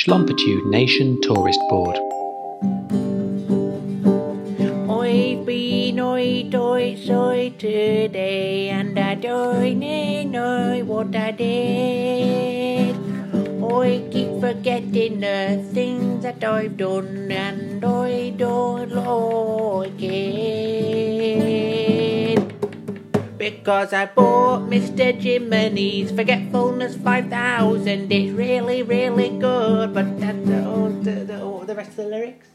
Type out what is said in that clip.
Schlumpitude Nation Tourist Board. I've been oi doi today and I don't know what I did. I keep forgetting the things that I've done and I don't like it. Because I bought Mr. Jiminy's Forgetfulness 5000. It's really, really good, but that's the, the, all the rest of the lyrics.